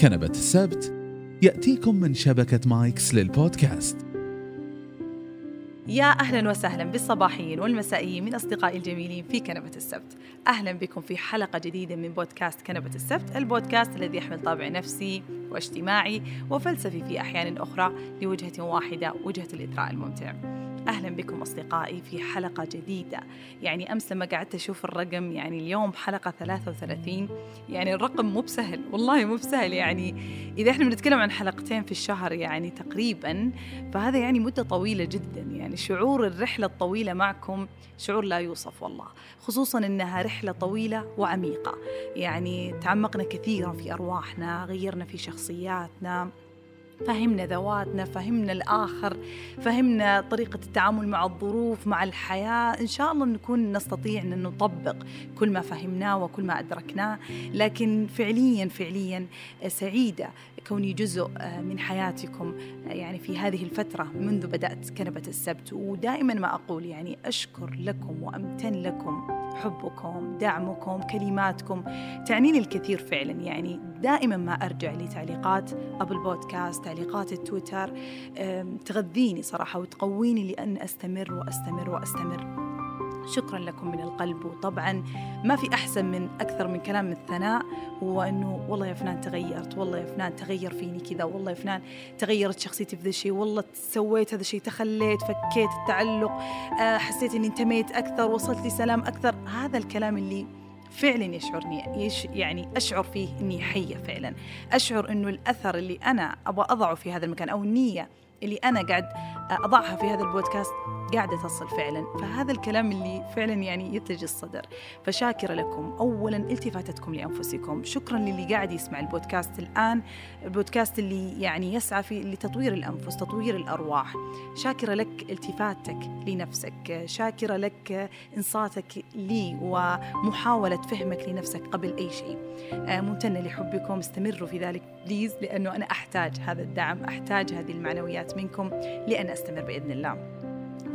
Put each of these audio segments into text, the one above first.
كنبة السبت يأتيكم من شبكة مايكس للبودكاست يا أهلا وسهلا بالصباحيين والمسائيين من أصدقائي الجميلين في كنبة السبت. أهلا بكم في حلقة جديدة من بودكاست كنبة السبت، البودكاست الذي يحمل طابع نفسي واجتماعي وفلسفي في أحيان أخرى لوجهة واحدة، وجهة الاثراء الممتع. أهلا بكم أصدقائي في حلقة جديدة. يعني أمس لما قعدت أشوف الرقم يعني اليوم حلقة 33 يعني الرقم مو بسهل والله مو بسهل. يعني إذا إحنا بنتكلم عن حلقتين في الشهر يعني تقريبا فهذا يعني مدة طويلة جدا. يعني شعور الرحلة الطويلة معكم شعور لا يوصف والله. خصوصا إنها رحلة طويلة وعميقة. يعني تعمقنا كثيرا في أرواحنا غيرنا في شخصياتنا. فهمنا ذواتنا فهمنا الآخر فهمنا طريقة التعامل مع الظروف مع الحياة. إن شاء الله نكون نستطيع أن نطبق كل ما فهمناه وكل ما أدركناه لكن فعليا فعليا سعيدة كوني جزء من حياتكم يعني في هذه الفترة منذ بدأت كنبة السبت. ودائما ما أقول يعني أشكر لكم وأمتن لكم حبكم دعمكم كلماتكم. تعني لي الكثير فعلا يعني دائما ما أرجع لتعليقات أبل بودكاست تعليقات التويتر. تغذيني صراحة وتقويني لأن أستمر وأستمر وأستمر. شكرا لكم من القلب. وطبعا ما في أحسن من أكثر من كلام الثناء هو إنه والله يا فنان تغيرت والله يا فنان تغير فيني كذا والله يا فنان تغيرت شخصيتي في ذا الشيء والله سويت هذا الشيء تخليت فكيت التعلق حسيت إني انتميت أكثر وصلت لي سلام أكثر. هذا الكلام اللي فعلا يشعرني يش يعني أشعر فيه إني حية فعلا. أشعر إنه الأثر اللي أنا أبغى أضعه في هذا المكان أو النية اللي أنا قاعد أضعها في هذا البودكاست قاعدة تصل فعلا. فهذا الكلام اللي فعلا يعني يتلج الصدر. فشاكرة لكم. اولا التفاتتكم لأنفسكم. شكرا للي قاعد يسمع البودكاست الآن. البودكاست اللي يعني يسعى في لتطوير الأنفس تطوير الأرواح. شاكرة لك التفاتك لنفسك. شاكرة لك إنصاتك لي ومحاولة فهمك لنفسك قبل أي شيء. ممتنة لحبكم. استمروا في ذلك please لأنه أنا أحتاج هذا الدعم أحتاج هذه المعنويات. منكم لأن أستمر بإذن الله.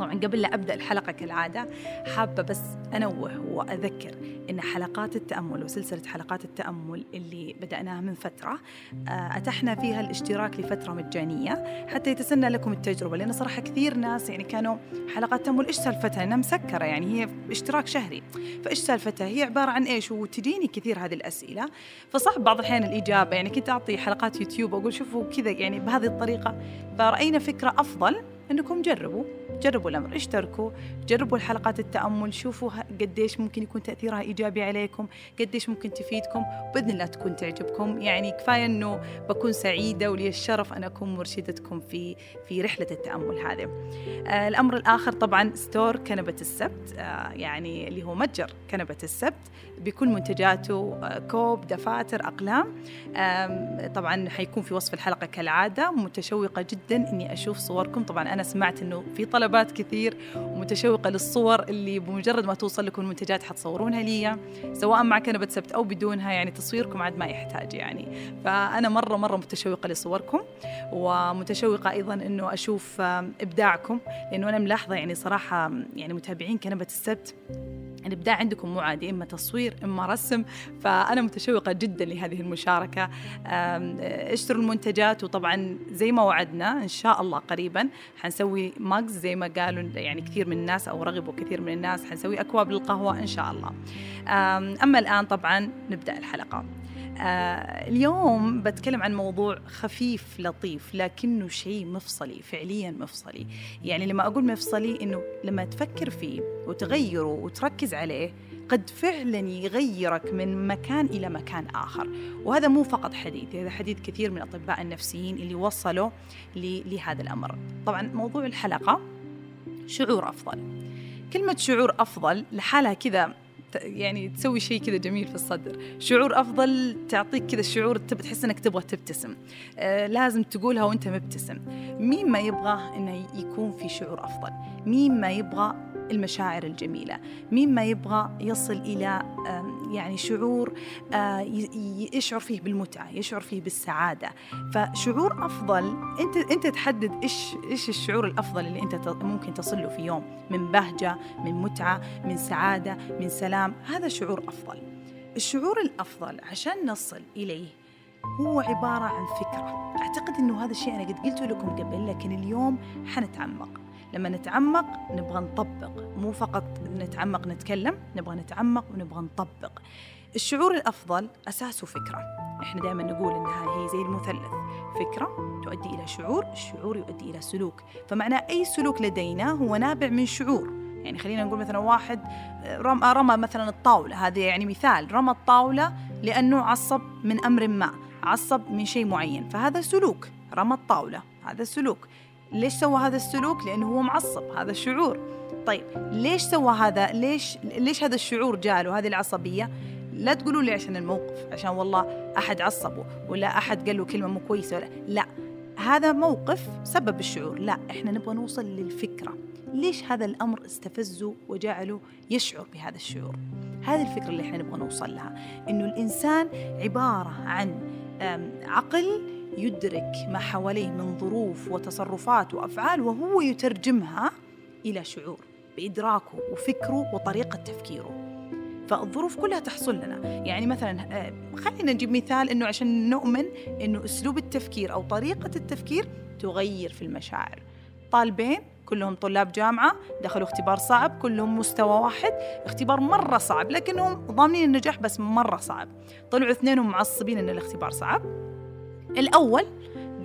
طبعا قبل لا أبدأ الحلقة كالعادة حابة بس أنوه وأذكر إن حلقات التأمل وسلسلة حلقات التأمل اللي بدأناها من فترة أتحنا فيها الاشتراك لفترة مجانية حتى يتسنى لكم التجربة لأن صراحة كثير ناس يعني كانوا حلقات تامل إيش سالفتها؟ انها مسكرة يعني هي اشتراك شهري. فإيش سالفتها؟ هي عبارة عن إيش؟ وتجيني كثير هذه الأسئلة. فصعب بعض الأحيان الإجابة يعني كنت أعطي حلقات يوتيوب وأقول شوفوا كذا يعني بهذه الطريقة فرأينا فكرة أفضل إنكم جربوا. جربوا الأمر اشتركوا جربوا الحلقات التأمل شوفوا قديش ممكن يكون تأثيرها إيجابي عليكم قديش ممكن تفيدكم بإذن الله تكون تعجبكم. يعني كفاية إنه بكون سعيدة ولي الشرف أن أكون مرشدتكم في في رحلة التأمل هذه. آه الأمر الآخر طبعا ستور كنبة السبت آه يعني اللي هو متجر كنبة السبت بكل منتجاته آه كوب دفاتر أقلام. آه طبعا حيكون في وصف الحلقة كالعادة متشوقة جدا إني أشوف صوركم. طبعا أنا سمعت إنه في طلبات كثير ومتشوقة للصور اللي بمجرد ما توصل لكم المنتجات حتصورونها لي سواء مع كنبه سبت أو بدونها يعني تصويركم عاد ما يحتاج يعني. فأنا مرة مرة متشوقة لصوركم ومتشوقة أيضا إنه أشوف إبداعكم لأنه أنا ملاحظة يعني صراحة يعني متابعين كنبه السبت الإبداع عندكم مو عادي إما تصوير إما رسم. فأنا متشوقة جدا لهذه المشاركة. اشتروا المنتجات وطبعا زي ما وعدنا إن شاء الله قريبا حنسوي ماجز زي ما قالوا يعني كثير من الناس أو رغبوا كثير من الناس. حنسوي أكواب للقهوة إن شاء الله. أما الآن طبعا نبدأ الحلقة. آه اليوم بتكلم عن موضوع خفيف لطيف لكنه شيء مفصلي فعليا مفصلي. يعني لما أقول مفصلي إنه لما تفكر فيه وتغيره وتركز عليه قد فعلا يغيرك من مكان إلى مكان آخر. وهذا مو فقط حديث هذا حديث كثير من الأطباء النفسيين اللي وصلوا لهذا الأمر. طبعا موضوع الحلقة شعور أفضل. كلمة شعور أفضل لحالها كذا يعني تسوي شيء كذا جميل في الصدر. شعور أفضل تعطيك كذا الشعور تبى تحس أنك تبغى تبتسم. آه لازم تقولها وأنت مبتسم. مين ما يبغى أنه يكون في شعور أفضل؟ مين ما يبغى المشاعر الجميلة؟ مين ما يبغى يصل إلى يعني شعور يشعر فيه بالمتعة يشعر فيه بالسعادة. فشعور أفضل أنت أنت تحدد إيش إيش الشعور الأفضل اللي أنت ممكن تصل له في يوم. من بهجة من متعة من سعادة من سلام هذا شعور أفضل. الشعور الأفضل عشان نصل إليه هو عبارة عن فكرة. أعتقد أنه هذا الشيء أنا قد قلته لكم قبل لكن اليوم حنتعمق. لما نتعمق نبغى نطبق. مو فقط نتعمق نتكلم نبغى نتعمق ونبغى نطبق. الشعور الأفضل أساسه فكرة. إحنا دائما نقول إنها هي زي المثلث. فكرة تؤدي إلى شعور الشعور يؤدي إلى سلوك. فمعنى أي سلوك لدينا هو نابع من شعور. يعني خلينا نقول مثلا واحد رمى, رمى مثلا الطاولة. هذا يعني مثال. رمى الطاولة لأنه عصب من أمر ما عصب من شيء معين. فهذا سلوك. رمى الطاولة. هذا سلوك. ليش سوى هذا السلوك؟ لأنه هو معصب هذا شعور. طيب ليش سوى هذا؟ ليش ليش هذا الشعور جاله؟ هذه العصبية؟ لا تقولوا لي عشان الموقف عشان والله أحد عصبه ولا أحد قال له كلمة مو كويسة ولا لا. هذا موقف سبب الشعور. لا إحنا نبغى نوصل للفكرة. ليش هذا الأمر استفزه وجعله يشعر بهذا الشعور؟ هذه الفكرة اللي إحنا نبغى نوصل لها. إنه الإنسان عبارة عن عقل يدرك ما حواليه من ظروف وتصرفات وأفعال وهو يترجمها إلى شعور بإدراكه وفكره وطريقة تفكيره. فالظروف كلها تحصل لنا. يعني مثلا آه، خلينا نجيب مثال إنه عشان نؤمن إنه أسلوب التفكير أو طريقة التفكير تغير في المشاعر. طالبين كلهم طلاب جامعة دخلوا اختبار صعب كلهم مستوى واحد. اختبار مرة صعب لكنهم ضامنين النجاح بس مرة صعب. طلعوا اثنينهم معصبين إن الاختبار صعب. الأول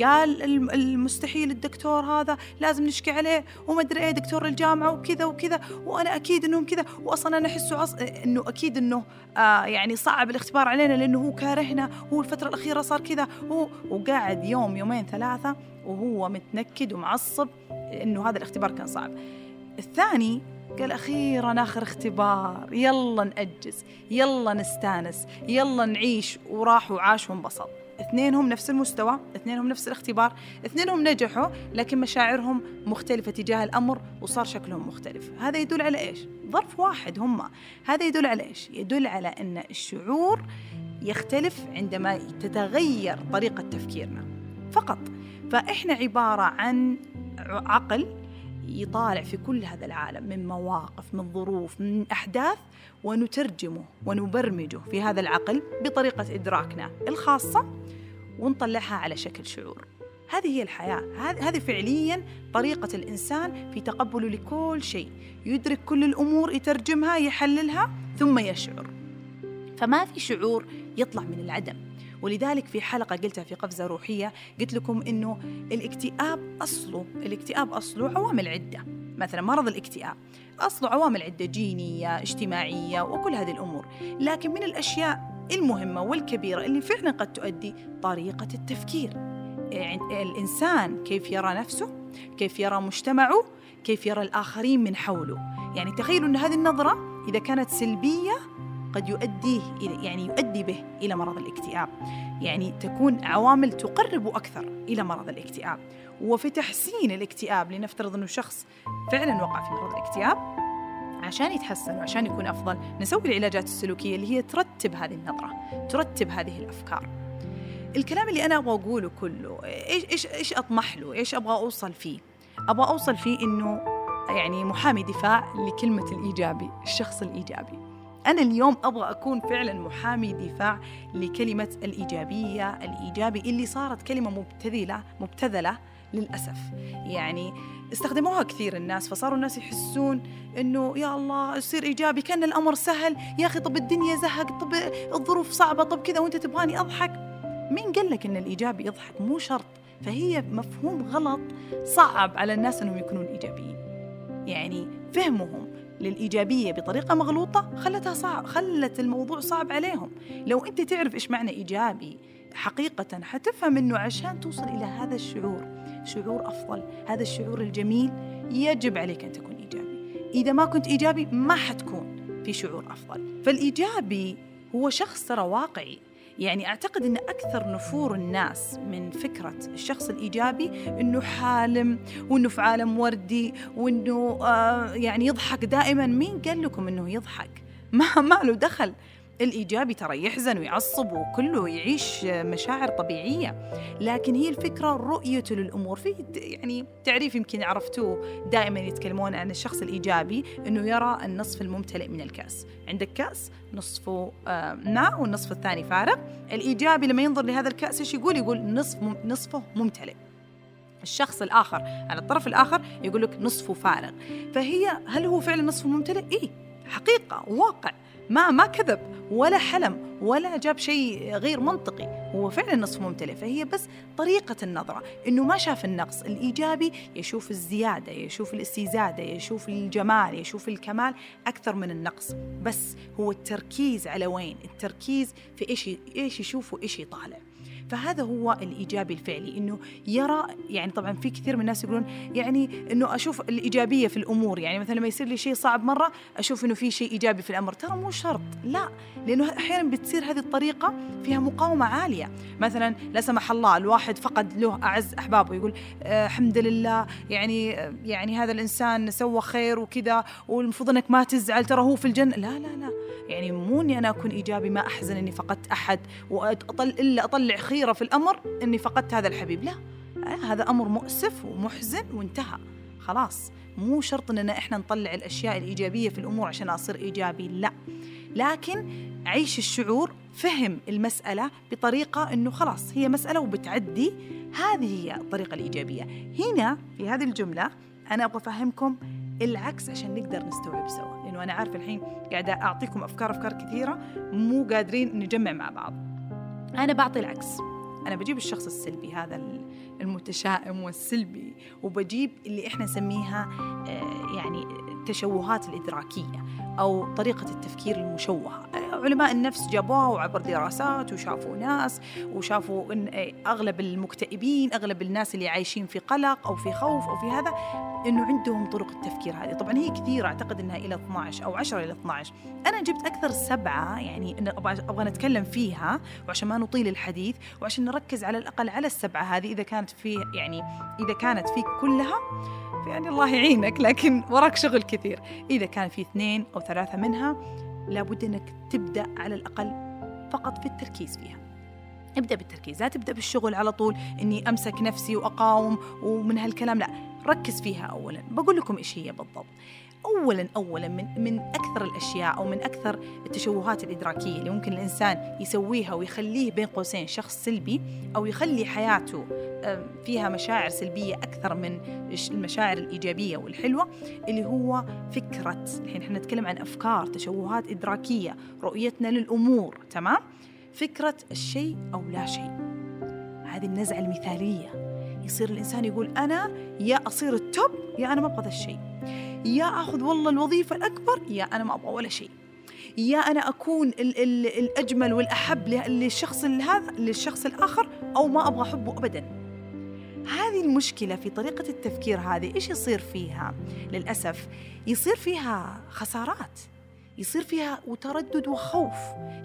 قال المستحيل الدكتور هذا لازم نشكي عليه وما أدري إيه دكتور الجامعة وكذا وكذا وأنا أكيد إنهم كذا واصلا أنا احسه عص... إنه أكيد إنه آه يعني صعب الاختبار علينا لأنه هو كارهنا هو الفترة الأخيرة صار كذا هو وقاعد يوم يومين ثلاثة وهو متنكد ومعصب إنه هذا الاختبار كان صعب. الثاني قال أخيرا آخر اختبار يلا نأجز يلا نستانس يلا نعيش وراح وعاش وانبسط اثنينهم نفس المستوى اثنينهم نفس الاختبار اثنينهم نجحوا لكن مشاعرهم مختلفة تجاه الأمر وصار شكلهم مختلف هذا يدل على إيش؟ ظرف واحد هم هذا يدل على إيش؟ يدل على أن الشعور يختلف عندما تتغير طريقة تفكيرنا فقط فإحنا عبارة عن عقل يطالع في كل هذا العالم من مواقف من ظروف من أحداث ونترجمه ونبرمجه في هذا العقل بطريقة إدراكنا الخاصة ونطلعها على شكل شعور. هذه هي الحياة. هذه فعليا طريقة الإنسان في تقبله لكل شيء. يدرك كل الأمور يترجمها يحللها ثم يشعر. فما في شعور يطلع من العدم. ولذلك في حلقة قلتها في قفزة روحية قلت لكم إنه الاكتئاب أصله الاكتئاب أصله عوامل عدة. مثلا مرض الاكتئاب أصله عوامل عدة جينية اجتماعية وكل هذه الأمور. لكن من الأشياء المهمة والكبيرة اللي فعلا قد تؤدي طريقة التفكير. يعني الإنسان كيف يرى نفسه كيف يرى مجتمعه كيف يرى الآخرين من حوله. يعني تخيلوا أن هذه النظرة إذا كانت سلبية قد يؤديه إلى يعني يؤدي به إلى مرض الاكتئاب. يعني تكون عوامل تقرب أكثر إلى مرض الاكتئاب. وفي تحسين الاكتئاب لنفترض أنه شخص فعلا وقع في مرض الاكتئاب عشان يتحسن وعشان يكون أفضل نسوي العلاجات السلوكية اللي هي ترتب هذه النظرة ترتب هذه الأفكار. الكلام اللي أنا أبغى أقوله كله إيش, إيش, إيش أطمح له؟ إيش أبغى أوصل فيه؟ أبغى أوصل فيه إنه يعني محامي دفاع لكلمة الإيجابي الشخص الإيجابي. أنا اليوم أبغى أكون فعلا محامي دفاع لكلمة الإيجابية الإيجابي اللي صارت كلمة مبتذلة مبتذلة للأسف. يعني استخدموها كثير الناس فصاروا الناس يحسون إنه يا الله يصير إيجابي كأن الأمر سهل. يا أخي طب الدنيا زهق طب الظروف صعبة طب كذا وأنت تبغاني أضحك. مين قال لك إن الإيجابي يضحك؟ مو شرط. فهي مفهوم غلط صعب على الناس إنهم يكونون إيجابيين. يعني فهمهم. للإيجابية بطريقة مغلوطة خلتها صعب خلت الموضوع صعب عليهم. لو أنت تعرف إيش معنى إيجابي حقيقة حتفهم أنه عشان توصل إلى هذا الشعور شعور أفضل هذا الشعور الجميل يجب عليك أن تكون إيجابي. إذا ما كنت إيجابي ما حتكون في شعور أفضل. فالإيجابي هو شخص ترى واقعي. يعني أعتقد أن أكثر نفور الناس من فكرة الشخص الإيجابي أنه حالم وأنه في عالم وردي وأنه آه يعني يضحك دائما. مين قال لكم أنه يضحك؟ ما, ما له دخل. الإيجابي ترى يحزن ويعصب وكله يعيش مشاعر طبيعية. لكن هي الفكرة رؤيته للأمور. في يعني تعريف يمكن عرفتوه دائما يتكلمون عن الشخص الإيجابي أنه يرى النصف الممتلئ من الكأس. عندك كأس نصفه ماء والنصف الثاني فارغ الإيجابي لما ينظر لهذا الكأس إيش يقول؟ يقول نصف نصفه ممتلئ. الشخص الآخر على الطرف الآخر يقول لك نصفه فارغ فهي هل هو فعلا نصفه ممتلئ؟ إيه حقيقة واقع. ما ما كذب ولا حلم ولا جاب شيء غير منطقي. هو فعلا نصف ممتلئ فهي بس طريقة النظرة. إنه ما شاف النقص الإيجابي يشوف الزيادة يشوف الاستزادة يشوف الجمال يشوف الكمال أكثر من النقص. بس هو التركيز على وين؟ التركيز في إيش إيش يشوف وإيش يطالع. فهذا هو الإيجابي الفعلي إنه يرى يعني طبعا في كثير من الناس يقولون يعني إنه أشوف الإيجابية في الأمور يعني مثلا لما يصير لي شيء صعب مرة أشوف إنه في شيء إيجابي في الأمر. ترى مو شرط لا لأنه أحيانا بتصير هذه الطريقة فيها مقاومة عالية. مثلا لا سمح الله الواحد فقد له أعز أحبابه يقول آه الحمد لله يعني يعني هذا الإنسان سوى خير وكذا والمفروض إنك ما تزعل ترى هو في الجنة. لا لا لا. يعني مو إني أنا أكون إيجابي ما أحزن إني فقدت أحد واطل إلا أطلع خيره في الأمر إني فقدت هذا الحبيب. لا هذا أمر مؤسف ومحزن وانتهى. خلاص مو شرط إننا إحنا نطلع الأشياء الإيجابية في الأمور عشان أصير إيجابي لا. لكن عيش الشعور فهم المسألة بطريقة أنه خلاص هي مسألة وبتعدي. هذه هي الطريقة الإيجابية. هنا في هذه الجملة أنا أبغى أفهمكم العكس عشان نقدر نستوعب سوا. لأنه أنا عارفة الحين قاعدة أعطيكم أفكار أفكار كثيرة مو قادرين نجمع مع بعض. أنا بعطي العكس. أنا بجيب الشخص السلبي هذا المتشائم والسلبي وبجيب اللي إحنا نسميها يعني التشوهات الإدراكية. أو طريقة التفكير المشوهة. علماء النفس جابوها وعبر دراسات وشافوا ناس وشافوا إن أغلب المكتئبين أغلب الناس اللي عايشين في قلق أو في خوف أو في هذا إنه عندهم طرق التفكير هذه. طبعا هي كثيرة أعتقد إنها إلى 12 أو 10 إلى 12 أنا جبت أكثر سبعة يعني إن أبغى نتكلم فيها وعشان ما نطيل الحديث وعشان نركز على الأقل على السبعة هذه إذا كانت في يعني إذا كانت فيك كلها. يعني الله يعينك لكن وراك شغل كثير. إذا كان في اثنين أو ثلاثة منها لابد أنك تبدأ على الأقل فقط في التركيز فيها. ابدأ بالتركيز لا تبدأ بالشغل على طول أني أمسك نفسي وأقاوم ومن هالكلام لا. ركز فيها أولا. بقول لكم إيش هي بالضبط. اولا اولا من من أكثر الأشياء أو من أكثر التشوهات الإدراكية اللي ممكن الإنسان يسويها ويخليه بين قوسين شخص سلبي أو يخلي حياته فيها مشاعر سلبية أكثر من المشاعر الإيجابية والحلوة اللي هو فكرة الحين إحنا نتكلم عن أفكار تشوهات إدراكية رؤيتنا للأمور تمام؟ فكرة الشيء أو لا شيء. هذه النزعة المثالية. يصير الإنسان يقول أنا يا أصير التوب يا أنا ما أبغى ذا الشيء. يا أخذ والله الوظيفة الأكبر يا أنا ما أبغى ولا شيء. يا أنا أكون ال ال الأجمل والأحب للشخص هذا للشخص الآخر أو ما أبغى أحبه ابدا. هذه المشكلة في طريقة التفكير هذه إيش يصير فيها؟ للأسف يصير فيها خسارات يصير فيها وتردد وخوف.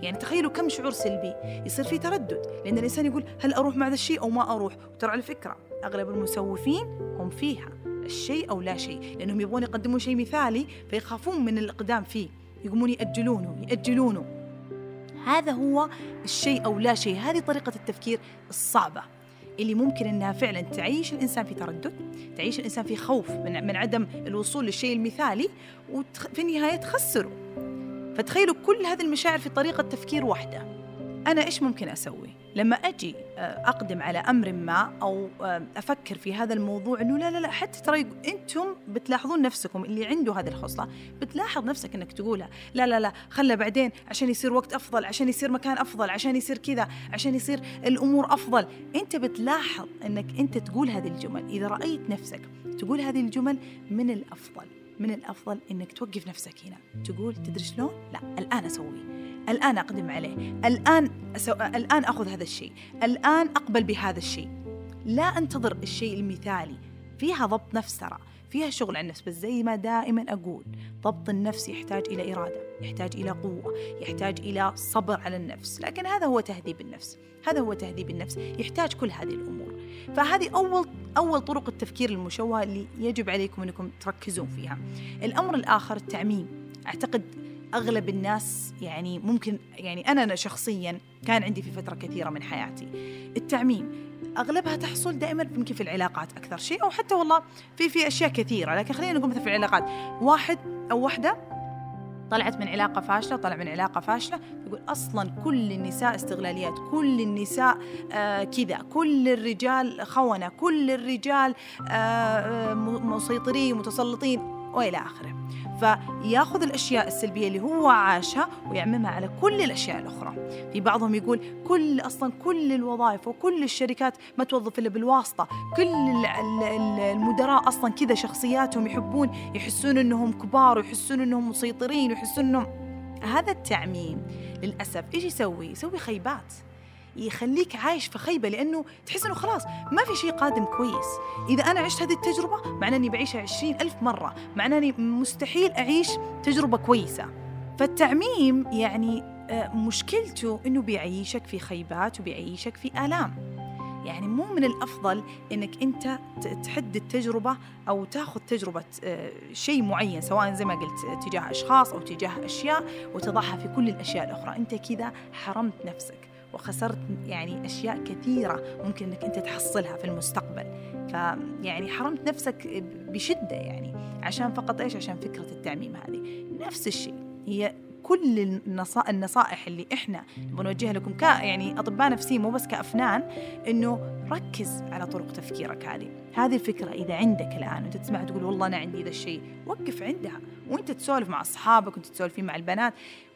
يعني تخيلوا كم شعور سلبي يصير في تردد. لأن الإنسان يقول هل أروح مع ذا الشيء أو ما أروح؟ وترى على فكرة أغلب المسوفين هم فيها. الشيء أو لا شيء لأنهم يبغون يقدمون شيء مثالي فيخافون من الإقدام فيه يقومون يأجلونه يأجلونه هذا هو الشيء أو لا شيء هذه طريقة التفكير الصعبة اللي ممكن إنها فعلا تعيش الإنسان في تردد، تعيش الإنسان في خوف من من عدم الوصول للشيء المثالي وفي النهاية تخسره. فتخيلوا كل هذه المشاعر في طريقة تفكير واحدة. أنا إيش ممكن أسوي؟ لما أجي أقدم على أمر ما أو أفكر في هذا الموضوع إنه لا لا لا حتى ترى أنتم بتلاحظون نفسكم اللي عنده هذه الخصلة بتلاحظ نفسك إنك تقولها لا لا لا خلى بعدين عشان يصير وقت أفضل عشان يصير مكان أفضل عشان يصير كذا عشان يصير الأمور أفضل أنت بتلاحظ إنك أنت تقول هذه الجمل إذا رأيت نفسك تقول هذه الجمل من الأفضل من الأفضل إنك توقف نفسك هنا. تقول تدري شلون؟ لا الآن أسوي. الآن أقدم عليه. الآن أسو... الآن أخذ هذا الشيء. الآن أقبل بهذا الشيء. لا أنتظر الشيء المثالي. فيها ضبط نفس ترى فيها شغل على النفس بس زي ما دائما أقول ضبط النفس يحتاج إلى إرادة يحتاج إلى قوة يحتاج إلى صبر على النفس لكن هذا هو تهذيب النفس هذا هو تهذيب النفس يحتاج كل هذه الأمور. فهذه أول أول طرق التفكير المشوهة اللي يجب عليكم أنكم تركزون فيها. الأمر الآخر التعميم. أعتقد أغلب الناس يعني ممكن يعني أنا شخصيا كان عندي في فترة كثيرة من حياتي. التعميم أغلبها تحصل دائما يمكن في العلاقات أكثر شيء أو حتى والله في في أشياء كثيرة لكن خلينا نقول مثلا في العلاقات. واحد أو وحدة طلعت من علاقة فاشلة طلع من علاقة فاشلة يقول أصلا كل النساء استغلاليات كل النساء آه كذا كل الرجال خونة كل الرجال آه, آه، مسيطرين متسلطين. وإلى آخره. فيأخذ الأشياء السلبية اللي هو عاشها ويعممها على كل الأشياء الأخرى. في بعضهم يقول كل أصلا كل الوظائف وكل الشركات ما توظف إلا بالواسطة. كل المدراء أصلا كذا شخصياتهم يحبون يحسون إنهم كبار ويحسون إنهم مسيطرين ويحسون انهم هذا التعميم للأسف إيش يسوي؟ يسوي خيبات. يخليك عايش في خيبة لأنه تحس أنه خلاص ما في شيء قادم كويس. إذا أنا عشت هذه التجربة معناه أني بعيشها عشرين ألف مرة معناه أني مستحيل أعيش تجربة كويسة. فالتعميم يعني آه، مشكلته أنه بيعيشك في خيبات وبيعيشك في آلام. يعني مو من الأفضل إنك أنت تحد التجربة أو تاخذ تجربة آه، شيء معين سواء زي ما قلت تجاه أشخاص أو تجاه أشياء وتضعها في كل الأشياء الأخرى. أنت كذا حرمت نفسك. وخسرت يعني أشياء كثيرة ممكن أنك أنت تحصلها في المستقبل. فيعني حرمت نفسك بشدة يعني. عشان فقط إيش؟ عشان فكرة التعميم هذه. نفس الشيء. هي كل النصائح اللي إحنا بنوجهها لكم ك يعني أطباء نفسيين مو بس كأفنان إنه ركز على طرق تفكيرك هذه. هذه الفكرة إذا عندك الآن وانت تسمع تقول والله أنا عندي ذا الشيء وقف عندها. وانت تسولف مع أصحابك وانت تسولفين مع البنات.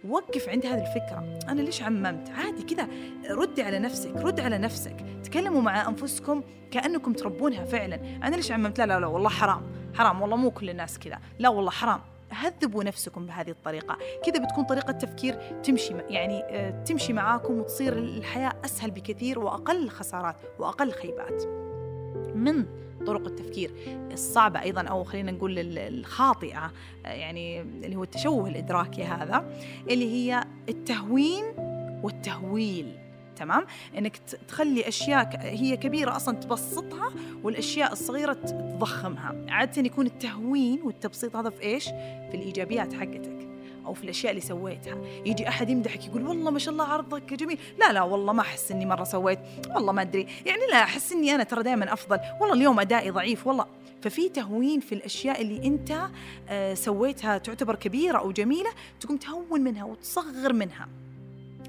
وقف عند هذه الفكرة. أنا ليش عممت؟ عادي كذا. ردي على نفسك رد على نفسك. تكلموا مع أنفسكم كأنكم تربونها فعلا. أنا ليش عممت؟ لا لا لا والله حرام. حرام والله مو كل الناس كذا. لا والله حرام. هذبوا نفسكم بهذه الطريقة. كذا بتكون طريقة تفكير تمشي يعني آه، تمشي معاكم وتصير الحياة أسهل بكثير وأقل خسارات وأقل خيبات. من طرق التفكير الصعبة أيضا أو خلينا نقول الخاطئة يعني اللي هو التشوه الإدراكي هذا اللي هي التهوين والتهويل تمام؟ إنك تخلي أشياء هي كبيرة أصلا تبسطها والأشياء الصغيرة تضخمها. عادة يكون التهوين والتبسيط هذا في إيش؟ في الإيجابيات حقتك. أو في الأشياء اللي سويتها. يجي أحد يمدحك يقول والله ما شاء الله عرضك جميل. لا لا والله ما أحس إني مرة سويت. والله ما أدري. يعني لا أحس إني أنا ترى دائما أفضل. والله اليوم أدائي ضعيف والله. ففي تهوين في الأشياء اللي أنت آه، سويتها تعتبر كبيرة أو جميلة تقوم تهون منها وتصغر منها.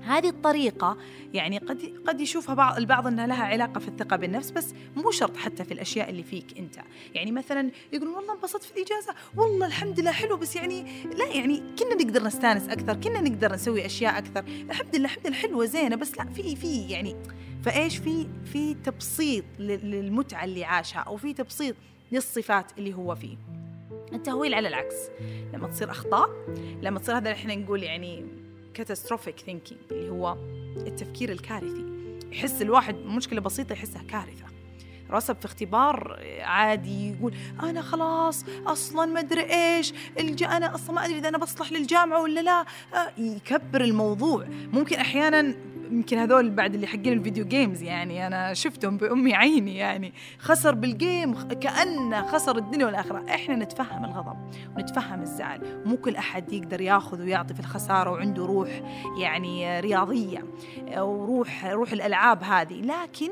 هذه الطريقة يعني قد قد يشوفها بعض البعض انها لها علاقة في الثقة بالنفس بس مو شرط حتى في الأشياء اللي فيك أنت، يعني مثلا يقولون والله انبسطت في الإجازة، والله الحمد لله حلو بس يعني لا يعني كنا نقدر نستانس أكثر، كنا نقدر نسوي أشياء أكثر، الحمد لله الحمد لله حلوة زينة بس لا في في يعني فإيش؟ في في تبسيط للمتعة اللي عاشها أو في تبسيط للصفات اللي هو فيه. التهويل على العكس. لما تصير أخطاء لما تصير هذا إحنا نقول يعني catastrophic thinking اللي هو التفكير الكارثي. يحس الواحد مشكلة بسيطة يحسها كارثة. رسب في اختبار عادي يقول أنا خلاص أصلا ما أدري إيش الج... أنا أصلا ما أدري إذا أنا بصلح للجامعة ولا لا. آه، يكبر الموضوع. ممكن أحيانا يمكن هذول بعد اللي حقين ال video games يعني. أنا شفتهم بأمي عيني يعني. خسر بالجيم كأنه خسر الدنيا والآخرة. إحنا نتفهم الغضب ونتفهم الزعل. مو كل أحد يقدر ياخذ ويعطي في الخسارة وعنده روح يعني رياضية أو روح روح الألعاب هذه. لكن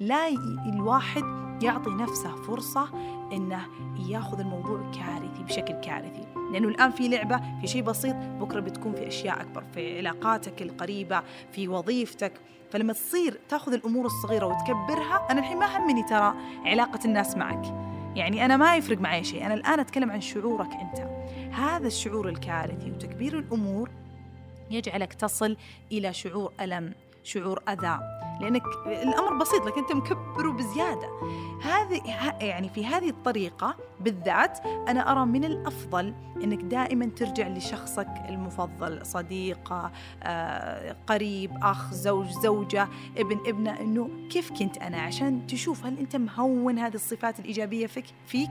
لا الواحد يعطي نفسه فرصة إنه ياخذ الموضوع كارثي بشكل كارثي. لأنه الآن في لعبة في شيء بسيط بكرة بتكون في أشياء أكبر في علاقاتك القريبة في وظيفتك. فلما تصير تأخذ الأمور الصغيرة وتكبرها أنا الحين ما همني ترى علاقة الناس معك. يعني أنا ما يفرق معي شيء أنا الآن أتكلم عن شعورك أنت. هذا الشعور الكارثي وتكبير الأمور يجعلك تصل إلى شعور ألم شعور أذى. لأنك الأمر بسيط لكن أنت مكبره بزيادة. هذه يعني في هذه الطريقة بالذات أنا أرى من الأفضل أنك دائما ترجع لشخصك المفضل صديقة آه، قريب أخ زوج زوجة ابن ابنة أنه كيف كنت أنا؟ عشان تشوف هل أنت مهون هذه الصفات الإيجابية فيك, فيك؟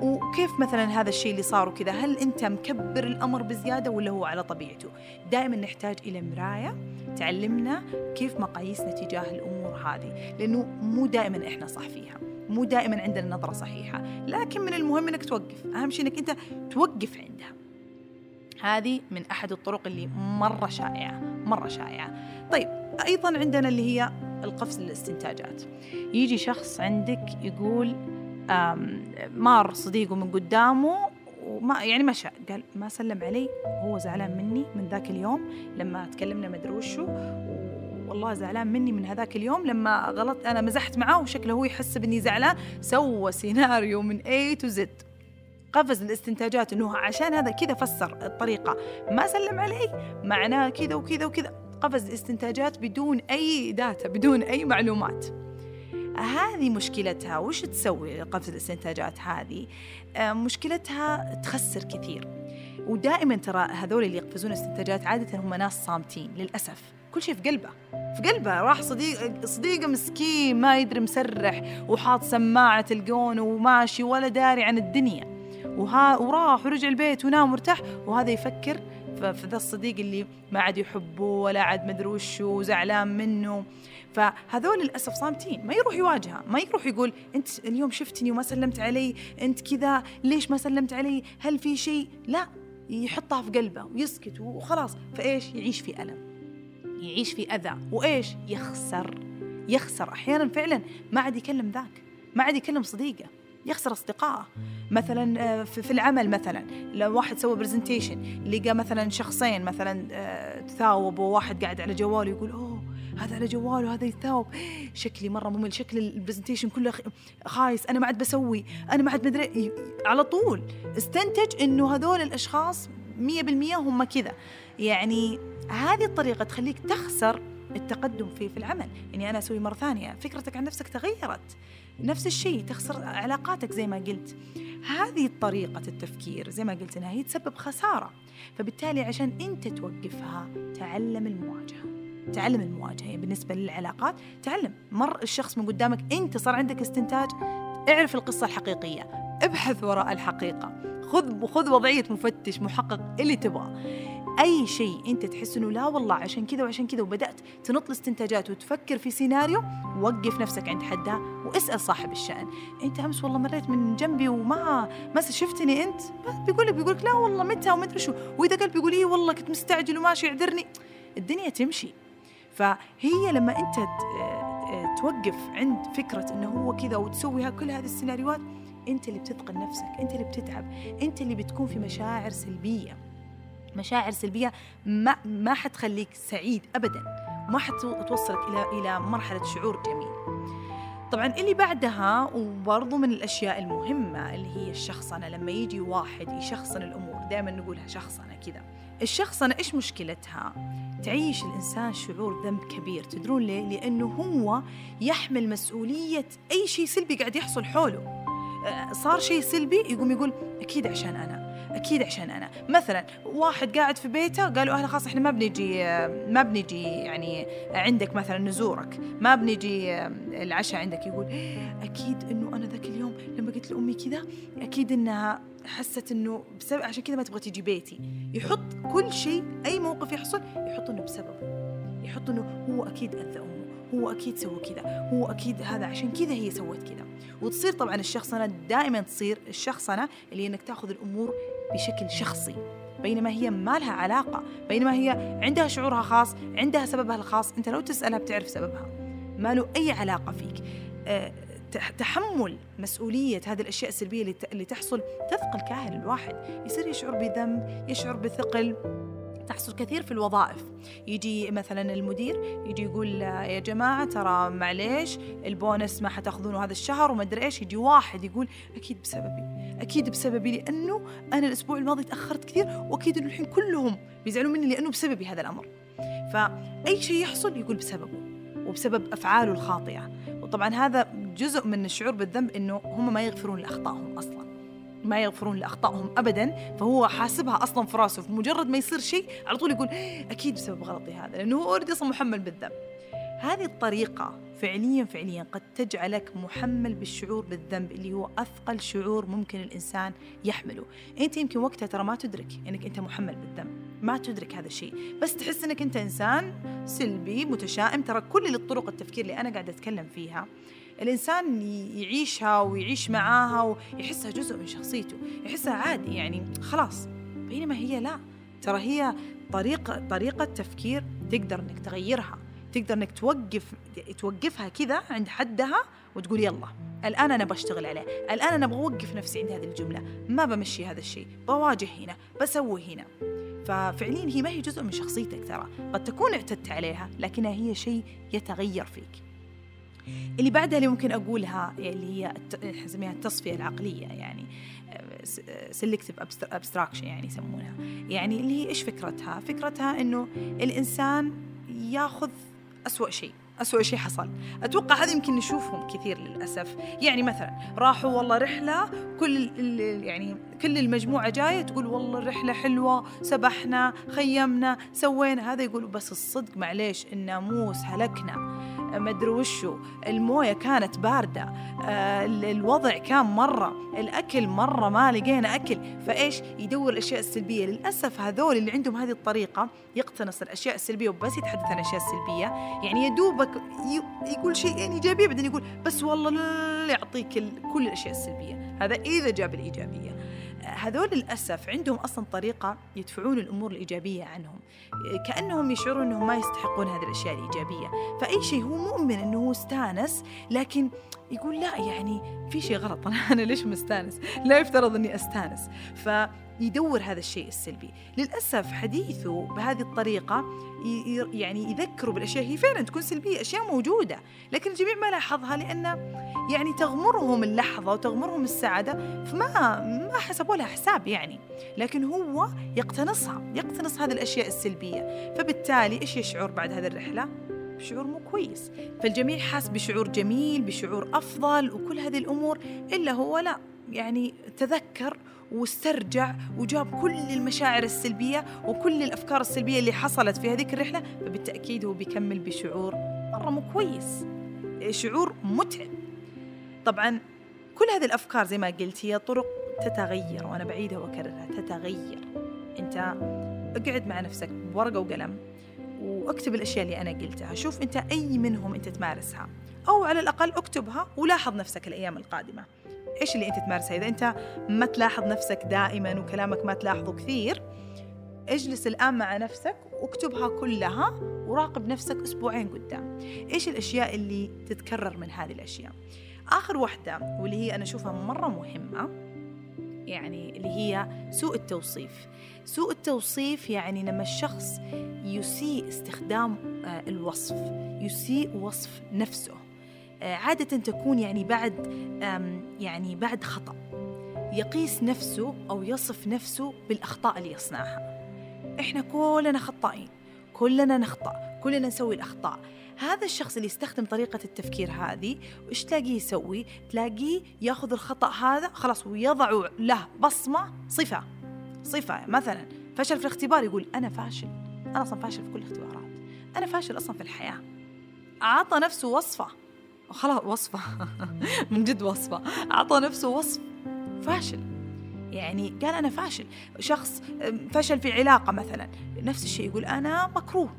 وكيف مثلا هذا الشيء اللي صار وكذا؟ هل أنت مكبر الأمر بزيادة ولا هو على طبيعته؟ دائما نحتاج إلى مراية تعلمنا كيف مقاييسنا تجاه الأمور هذه لأنه مو دائما إحنا صح فيها مو دائما عندنا نظرة صحيحة. لكن من المهم أنك توقف أهم شيء أنك أنت توقف عندها. هذه من أحد الطرق اللي مرة شائعة مرة شائعة. طيب أيضا عندنا اللي هي القفز للاستنتاجات. يجي شخص عندك يقول مار صديقه من قدامه وما يعني مشى قال ما سلم علي هو زعلان مني من ذاك اليوم لما تكلمنا مدري وشو والله زعلان مني من هذاك اليوم لما غلط أنا مزحت معاه وشكله هو يحس اني زعلان. سوى سيناريو من A to Z. قفز الاستنتاجات إنه عشان هذا كذا فسر الطريقة. ما سلم علي معناه كذا وكذا وكذا. قفز الاستنتاجات بدون أي داتا بدون أي معلومات. هذه مشكلتها وش تسوي قفز الاستنتاجات هذه؟ آه، مشكلتها تخسر كثير. ودائما ترى هذول اللي يقفزون استنتاجات عادة هم ناس صامتين للأسف. كل شيء في قلبه في قلبه. راح صديق صديقه مسكين ما يدري مسرح وحاط سماعة تلقون وماشي ولا داري عن الدنيا. وها وراح ورجع البيت ونام مرتاح وهذا يفكر في ذا الصديق اللي ما عاد يحبه ولا عاد مدري وشو وزعلان منه. فهذول للأسف صامتين ما يروح يواجهها ما يروح يقول أنت اليوم شفتني وما سلمت علي أنت كذا ليش ما سلمت علي؟ هل في شيء؟ لا يحطها في قلبه ويسكت وخلاص. فإيش؟ يعيش في ألم. يعيش في أذى. وإيش؟ يخسر. يخسر. أحيانا فعلا ما عاد يكلم ذاك. ما عاد يكلم صديقه. يخسر أصدقائه. مثلا آه، في العمل مثلا. لو واحد سوى presentation لقى مثلا شخصين مثلا آه، تثاوبوا واحد قاعد على جواله يقول أوه هذا على جواله هذا يثاوب. شكلي مرة ممل. شكل ال presentation كله خايس. أنا ما عاد بسوي. أنا ما عاد مدري. على طول. استنتج إنه هذول الأشخاص 100% هم كذا. يعني هذه الطريقة تخليك تخسر التقدم في في العمل. يعني أنا أسوي مرة ثانية فكرتك عن نفسك تغيرت. نفس الشيء تخسر علاقاتك زي ما قلت. هذه طريقة التفكير زي ما قلت إنها هي تسبب خسارة. فبالتالي عشان أنت توقفها تعلم المواجهة. تعلم المواجهة. يعني بالنسبة للعلاقات تعلم. مر الشخص من قدامك أنت صار عندك استنتاج اعرف القصة الحقيقية. ابحث وراء الحقيقة. خذ خذ وضعية مفتش محقق اللي تبغاه أي شيء أنت تحس إنه لا والله عشان كذا وعشان كذا وبدأت تنط الاستنتاجات وتفكر في سيناريو وقف نفسك عند حدها واسأل صاحب الشأن. أنت أمس والله مريت من جنبي وما ما شفتني أنت؟ بيقول لك بيقول لك لا والله متى وما أدري شو. وإذا قال بيقول إيه والله كنت مستعجل وماشي اعذرني الدنيا تمشي. فهي لما أنت توقف عند فكرة إنه هو كذا وتسوي كل هذه السيناريوهات انت اللي بتثقل نفسك انت اللي بتتعب انت اللي بتكون في مشاعر سلبية. مشاعر سلبية ما ما حتخليك سعيد ابدا ما حتوصلك إلى إلى مرحلة شعور جميل. طبعا اللي بعدها وبرضو من الأشياء المهمة اللي هي الشخصنة لما يجي واحد يشخصن الأمور دائما نقولها شخصنة كذا. الشخصنة إيش مشكلتها؟ تعيش الإنسان شعور ذنب كبير. تدرون ليه؟ لأنه هو يحمل مسؤولية أي شيء سلبي قاعد يحصل حوله. صار شيء سلبي يقوم يقول أكيد عشان أنا أكيد عشان أنا. مثلا واحد قاعد في بيته قالوا أهلا خلاص إحنا ما بنجي ما بنجي يعني عندك مثلا نزورك ما بنجي العشاء عندك. يقول أكيد إنه أنا ذاك اليوم لما قلت لأمي كذا أكيد إنها حست إنه بسبب عشان كذا ما تبغى تجي بيتي. يحط كل شيء أي موقف يحصل يحط إنه بسببه يحط إنه هو أكيد أذى أمه. هو أكيد سوى كذا هو أكيد هذا عشان كذا هي سوت كذا. وتصير طبعا الشخصنة دائما تصير الشخصنة اللي إنك تأخذ الأمور بشكل شخصي. بينما هي ما لها علاقة بينما هي عندها شعورها خاص عندها سببها الخاص أنت لو تسألها بتعرف سببها. ما له أي علاقة فيك. أه تحمل مسؤولية هذه الأشياء السلبية اللي تحصل. تثقل كاهل الواحد. يصير يشعر بذنب يشعر بثقل. تحصل كثير في الوظائف. يجي مثلا المدير يجي يقول يا جماعة ترى معليش البونس ما حتأخذونه هذا الشهر وما أدري إيش. يجي واحد يقول أكيد بسببي أكيد بسببي لأنه أنا الأسبوع الماضي تأخرت كثير وأكيد إنه الحين كلهم بيزعلوا مني لأنه بسببي هذا الأمر. فأي شيء يحصل يقول بسببه وبسبب أفعاله الخاطئة. وطبعا هذا جزء من الشعور بالذنب إنه هم ما يغفرون لأخطائهم أصلا. ما يغفرون لأخطائهم ابدا فهو حاسبها أصلا في راسه فمجرد ما يصير شيء على طول يقول أكيد بسبب غلطي هذا لأنه هو أوريدي أصلا محمل بالذنب. هذه الطريقة فعليا فعليا قد تجعلك محمل بالشعور بالذنب اللي هو أثقل شعور ممكن الإنسان يحمله. أنت يمكن وقتها ترى ما تدرك أنك أنت محمل بالذنب ما تدرك هذا الشيء. بس تحس أنك أنت إنسان سلبي متشائم ترى كل الطرق التفكير اللي أنا قاعدة أتكلم فيها الإنسان يعيشها ويعيش معاها ويحسها جزء من شخصيته يحسها عادي يعني خلاص بينما هي لا. ترى هي طريقة طريقة تفكير تقدر إنك تغيرها تقدر إنك توقف توقفها كذا عند حدها وتقول يلا الآن أنا بشتغل عليه الآن أنا بوقف نفسي عند هذه الجملة ما بمشي هذا الشيء بواجه هنا بسوي هنا. ففعليا هي ما هي جزء من شخصيتك ترى قد تكون اعتدت عليها لكنها هي شيء يتغير فيك. اللي بعدها اللي ممكن أقولها اللي هي نسميها التصفية العقلية يعني selective abstraction يعني يسمونها. يعني اللي هي إيش فكرتها؟ فكرتها إنه الإنسان ياخذ أسوأ شيء أسوأ شيء حصل. أتوقع هذا يمكن نشوفهم كثير للأسف. يعني مثلا راحوا والله رحلة كل يعني كل المجموعة جاية تقول والله الرحلة حلوة سبحنا خيمنا سوينا. هذا يقول بس الصدق معليش الناموس هلكنا. مدري وشو. الموية كانت باردة. آه، الوضع كان مرة. الأكل مرة ما لقينا أكل. فإيش؟ يدور الأشياء السلبية. للأسف هذول اللي عندهم هذه الطريقة يقتنص الأشياء السلبية وبس يتحدث عن الأشياء السلبية يعني يدوبك يقول شيئين يعني إيجابية بعدين يقول بس والله يعطيك كل الأشياء السلبية. هذا إذا جاب الإيجابية. هذول للأسف عندهم أصلا طريقة يدفعون الأمور الإيجابية عنهم. كأنهم يشعرون أنهم ما يستحقون هذه الأشياء الإيجابية. فأي شيء هو مؤمن أنه هو استانس لكن يقول لا يعني في شيء غلط. أنا ليش مستانس؟ لا يفترض أني أستانس. ف يدور هذا الشيء السلبي. للأسف حديثه بهذه الطريقة يعني يذكروا بالأشياء هي فعلا تكون سلبية أشياء موجودة لكن الجميع ما لاحظها لأن يعني تغمرهم اللحظة وتغمرهم السعادة فما ما حسبوا لها حساب يعني لكن هو يقتنصها يقتنص هذه الأشياء السلبية. فبالتالي إيش يشعر بعد هذه الرحلة؟ بشعور مو كويس. فالجميع حاس بشعور جميل بشعور أفضل وكل هذه الأمور إلا هو لا يعني تذكر واسترجع وجاب كل المشاعر السلبية وكل الأفكار السلبية اللي حصلت في هذيك الرحلة فبالتأكيد هو بيكمل بشعور مرة مو كويس. شعور متعب. طبعا كل هذه الأفكار زي ما قلت هي طرق تتغير وأنا بعيدها وأكررها تتغير. أنت اقعد مع نفسك بورقة وقلم واكتب الأشياء اللي أنا قلتها. شوف أنت أي منهم أنت تمارسها. أو على الأقل اكتبها ولاحظ نفسك الأيام القادمة. إيش اللي أنت تمارسه؟ إذا أنت ما تلاحظ نفسك دائما وكلامك ما تلاحظه كثير اجلس الآن مع نفسك واكتبها كلها وراقب نفسك أسبوعين قدام. إيش الأشياء اللي تتكرر من هذه الأشياء؟ آخر واحدة واللي هي أنا أشوفها مرة مهمة يعني اللي هي سوء التوصيف. سوء التوصيف يعني لما الشخص يسيء استخدام آه، الوصف يسيء وصف نفسه. عادة تكون يعني بعد يعني بعد خطأ. يقيس نفسه أو يصف نفسه بالأخطاء اللي يصنعها. إحنا كلنا خطائين كلنا نخطأ كلنا نسوي الأخطاء. هذا الشخص اللي يستخدم طريقة التفكير هذه وإيش تلاقيه يسوي؟ تلاقيه يأخذ الخطأ هذا خلاص ويضع له بصمة صفة صفة مثلا فشل في الاختبار يقول أنا فاشل أنا أصلا فاشل في كل الاختبارات أنا فاشل أصلا في الحياة. أعطى نفسه وصفة. خلاص وصفة. من جد وصفة. أعطى نفسه وصف فاشل. يعني قال أنا فاشل. شخص فشل في علاقة مثلا. نفس الشيء يقول أنا مكروه.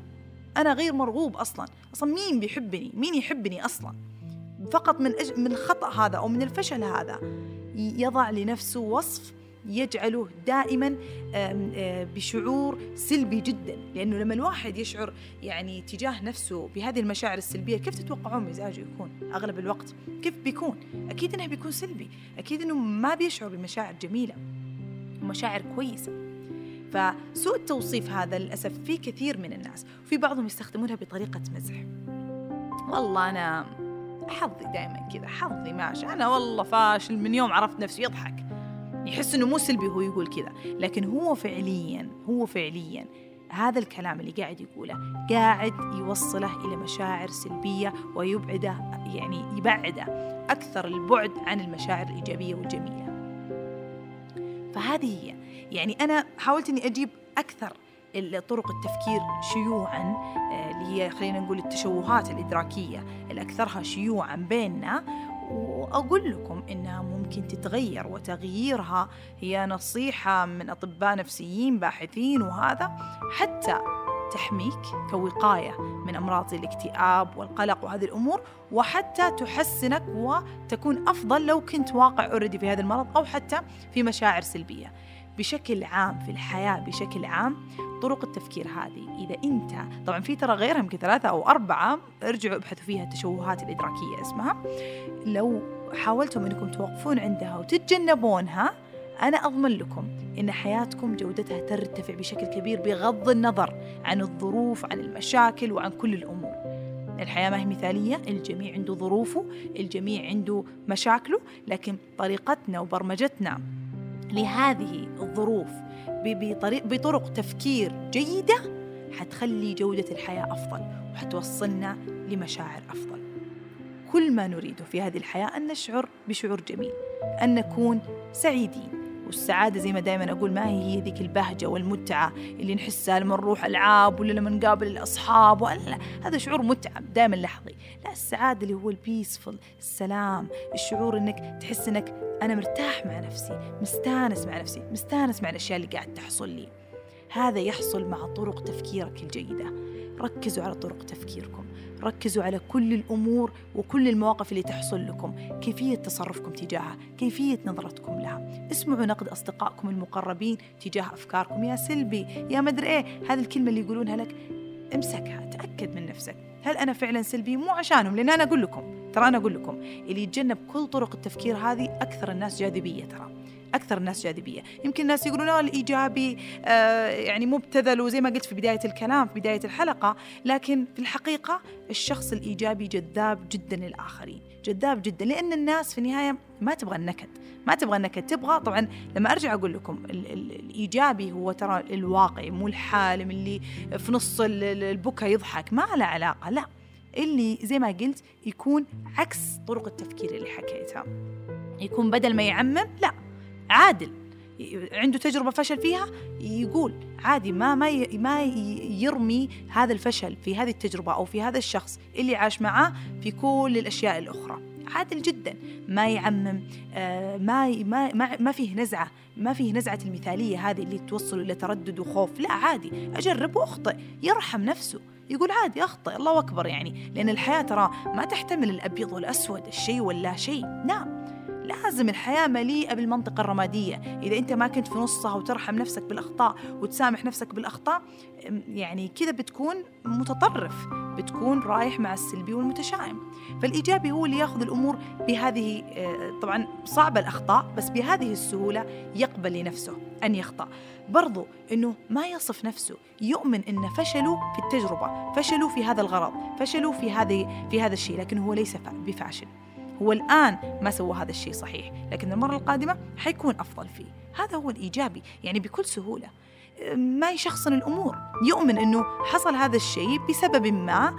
أنا غير مرغوب أصلا. أصلا مين بيحبني؟ مين يحبني أصلا؟ فقط من أج... من الخطأ هذا أو من الفشل هذا يضع لنفسه وصف يجعله دائما بشعور سلبي جدا. لأنه لما الواحد يشعر يعني تجاه نفسه بهذه المشاعر السلبية كيف تتوقعون مزاجه يكون؟ أغلب الوقت كيف بيكون؟ أكيد إنه بيكون سلبي. أكيد إنه ما بيشعر بمشاعر جميلة ومشاعر كويسة. فسوء التوصيف هذا للأسف في كثير من الناس وفي بعضهم يستخدمونها بطريقة مزح. والله أنا حظي دائما كذا حظي ماشي. أنا والله فاشل من يوم عرفت نفسي يضحك. يحس إنه مو سلبي هو يقول كذا لكن هو فعليا هو فعليا هذا الكلام اللي قاعد يقوله قاعد يوصله إلى مشاعر سلبية ويبعده يعني يبعده أكثر البعد عن المشاعر الإيجابية والجميلة. فهذه هي. يعني أنا حاولت إني أجيب أكثر طرق التفكير شيوعا آه، اللي هي خلينا نقول التشوهات الإدراكية الأكثرها شيوعا بيننا وأقول لكم إنها ممكن تتغير وتغييرها هي نصيحة من أطباء نفسيين باحثين وهذا حتى تحميك كوقاية من أمراض الاكتئاب والقلق وهذه الأمور وحتى تحسنك وتكون أفضل لو كنت واقع اوريدي في هذا المرض أو حتى في مشاعر سلبية. بشكل عام في الحياة بشكل عام طرق التفكير هذه. إذا أنت طبعا في ترى غيرها يمكن ثلاثة أو أربعة ارجعوا ابحثوا فيها التشوهات الإدراكية اسمها. لو حاولتم أنكم توقفون عندها وتتجنبونها أنا أضمن لكم إن حياتكم جودتها ترتفع بشكل كبير بغض النظر عن الظروف عن المشاكل وعن كل الأمور. الحياة ما هي مثالية الجميع عنده ظروفه الجميع عنده مشاكله لكن طريقتنا وبرمجتنا لهذه الظروف بطرق تفكير جيدة حتخلي جودة الحياة أفضل وحتوصلنا لمشاعر أفضل. كل ما نريده في هذه الحياة أن نشعر بشعور جميل أن نكون سعيدين. والسعادة زي ما دائما أقول ما هي ذيك البهجة والمتعة اللي نحسها لما نروح ألعاب ولا لما نقابل الأصحاب ولا هذا شعور متعة دائما لحظي. لا السعادة اللي هو البيسفul السلام الشعور أنك تحس أنك أنا مرتاح مع نفسي مستانس مع نفسي مستانس مع الأشياء اللي قاعد تحصل لي. هذا يحصل مع طرق تفكيرك الجيدة. ركزوا على طرق تفكيركم. ركزوا على كل الأمور وكل المواقف اللي تحصل لكم. كيفية تصرفكم تجاهها كيفية نظرتكم لها. اسمعوا نقد أصدقائكم المقربين تجاه أفكاركم. يا سلبي يا مدري إيه هذه الكلمة اللي يقولونها لك امسكها تأكد من نفسك. هل أنا فعلا سلبي؟ مو عشانهم لأن أنا أقول لكم ترى أنا أقول لكم اللي يتجنب كل طرق التفكير هذه أكثر الناس جاذبية ترى. أكثر الناس جاذبية. يمكن الناس يقولون الإيجابي آه يعني مبتذل وزي ما قلت في بداية الكلام في بداية الحلقة لكن في الحقيقة الشخص الإيجابي جذاب جدا للآخرين جذاب جدا لأن الناس في النهاية ما تبغى النكد ما تبغى النكد. تبغى طبعا لما أرجع أقول لكم ال ال الإيجابي هو ترى الواقعي مو الحالم اللي في نص البكا يضحك ما له علاقة لا. اللي زي ما قلت يكون عكس طرق التفكير اللي حكيتها. يكون بدل ما يعمم لا. عادل عنده تجربة فشل فيها يقول عادي ما ما ما يرمي هذا الفشل في هذه التجربة أو في هذا الشخص اللي عاش معاه في كل الأشياء الأخرى. عادل جدا ما يعمم آه، ما ما ما, ما فيه نزعة ما فيه نزعة المثالية هذه اللي توصل إلى تردد وخوف. لا عادي أجرب وأخطئ يرحم نفسه يقول عادي أخطئ الله أكبر يعني لأن الحياة ترى ما تحتمل الأبيض والأسود الشيء ولا شيء. نعم. لازم الحياة مليئة بالمنطقة الرمادية. إذا أنت ما كنت في نصها وترحم نفسك بالأخطاء وتسامح نفسك بالأخطاء يعني كذا بتكون متطرف بتكون رايح مع السلبي والمتشائم. فالإيجابي هو اللي ياخذ الأمور بهذه آه، طبعا صعبة الأخطاء بس بهذه السهولة يقبل لنفسه أن يخطأ. برضو أنه ما يصف نفسه يؤمن أن فشلوا في التجربة فشلوا في هذا الغرض فشلوا في هذه في هذا الشيء لكن هو ليس بفاشل. هو الآن ما سوى هذا الشيء صحيح لكن المرة القادمة حيكون أفضل فيه. هذا هو الإيجابي يعني بكل سهولة. ما يشخصن الأمور. يؤمن إنه حصل هذا الشيء بسبب ما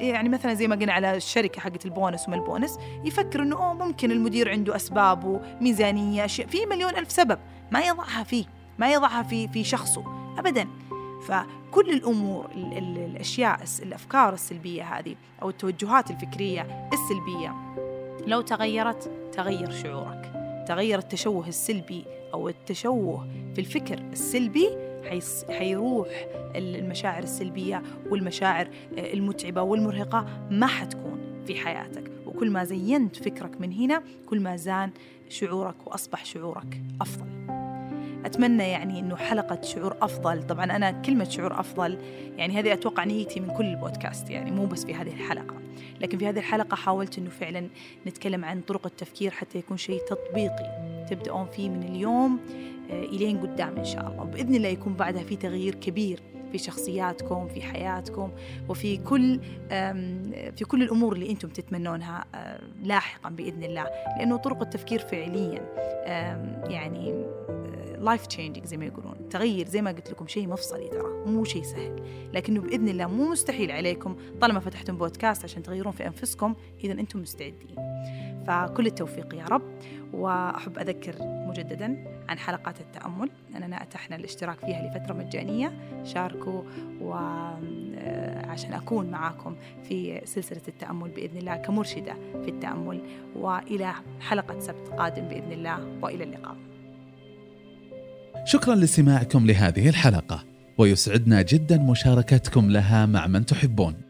يعني مثلا زي ما قلنا على الشركة حقت البونس وما البونس يفكر إنه أوه ممكن المدير عنده اسباب وميزانيه أشياء في مليون ألف سبب. ما يضعها فيه ما يضعها في في شخصه ابدا. فكل الأمور الأشياء الأفكار السلبية هذه أو التوجهات الفكرية السلبية لو تغيرت تغير شعورك. تغير التشوه السلبي أو التشوه في الفكر السلبي حيروح المشاعر السلبية والمشاعر آه، المتعبة والمرهقة ما حتكون في حياتك. وكل ما زينت فكرك من هنا كل ما زان شعورك وأصبح شعورك أفضل. أتمنى يعني أنه حلقة شعور أفضل. طبعا أنا كلمة شعور أفضل يعني هذه أتوقع نيتي من كل البودكاست يعني مو بس في هذه الحلقة. لكن في هذه الحلقة حاولت أنه فعلا نتكلم عن طرق التفكير حتى يكون شيء تطبيقي تبدأون فيه من اليوم آه، إلين قدام إن شاء الله. وبإذن الله يكون بعدها في تغيير كبير في شخصياتكم في حياتكم وفي كل في كل الأمور اللي أنتم تتمنونها لاحقا بإذن الله. لأنه طرق التفكير فعليا يعني life changing زي ما يقولون. تغير زي ما قلت لكم شيء مفصلي ترى مو شيء سهل. لكنه بإذن الله مو مستحيل عليكم طالما فتحتم بودكاست عشان تغيرون في أنفسكم اذا أنتم مستعدين. فكل التوفيق يا رب. وأحب أذكر مجددا عن حلقات التأمل اننا اتحنا الاشتراك فيها لفترة مجانية. شاركوا وعشان أكون معاكم في سلسلة التأمل بإذن الله كمرشدة في التأمل. وإلى حلقة سبت قادم بإذن الله. وإلى اللقاء. شكرا لاستماعكم لهذه الحلقة ويسعدنا جدا مشاركتكم لها مع من تحبون.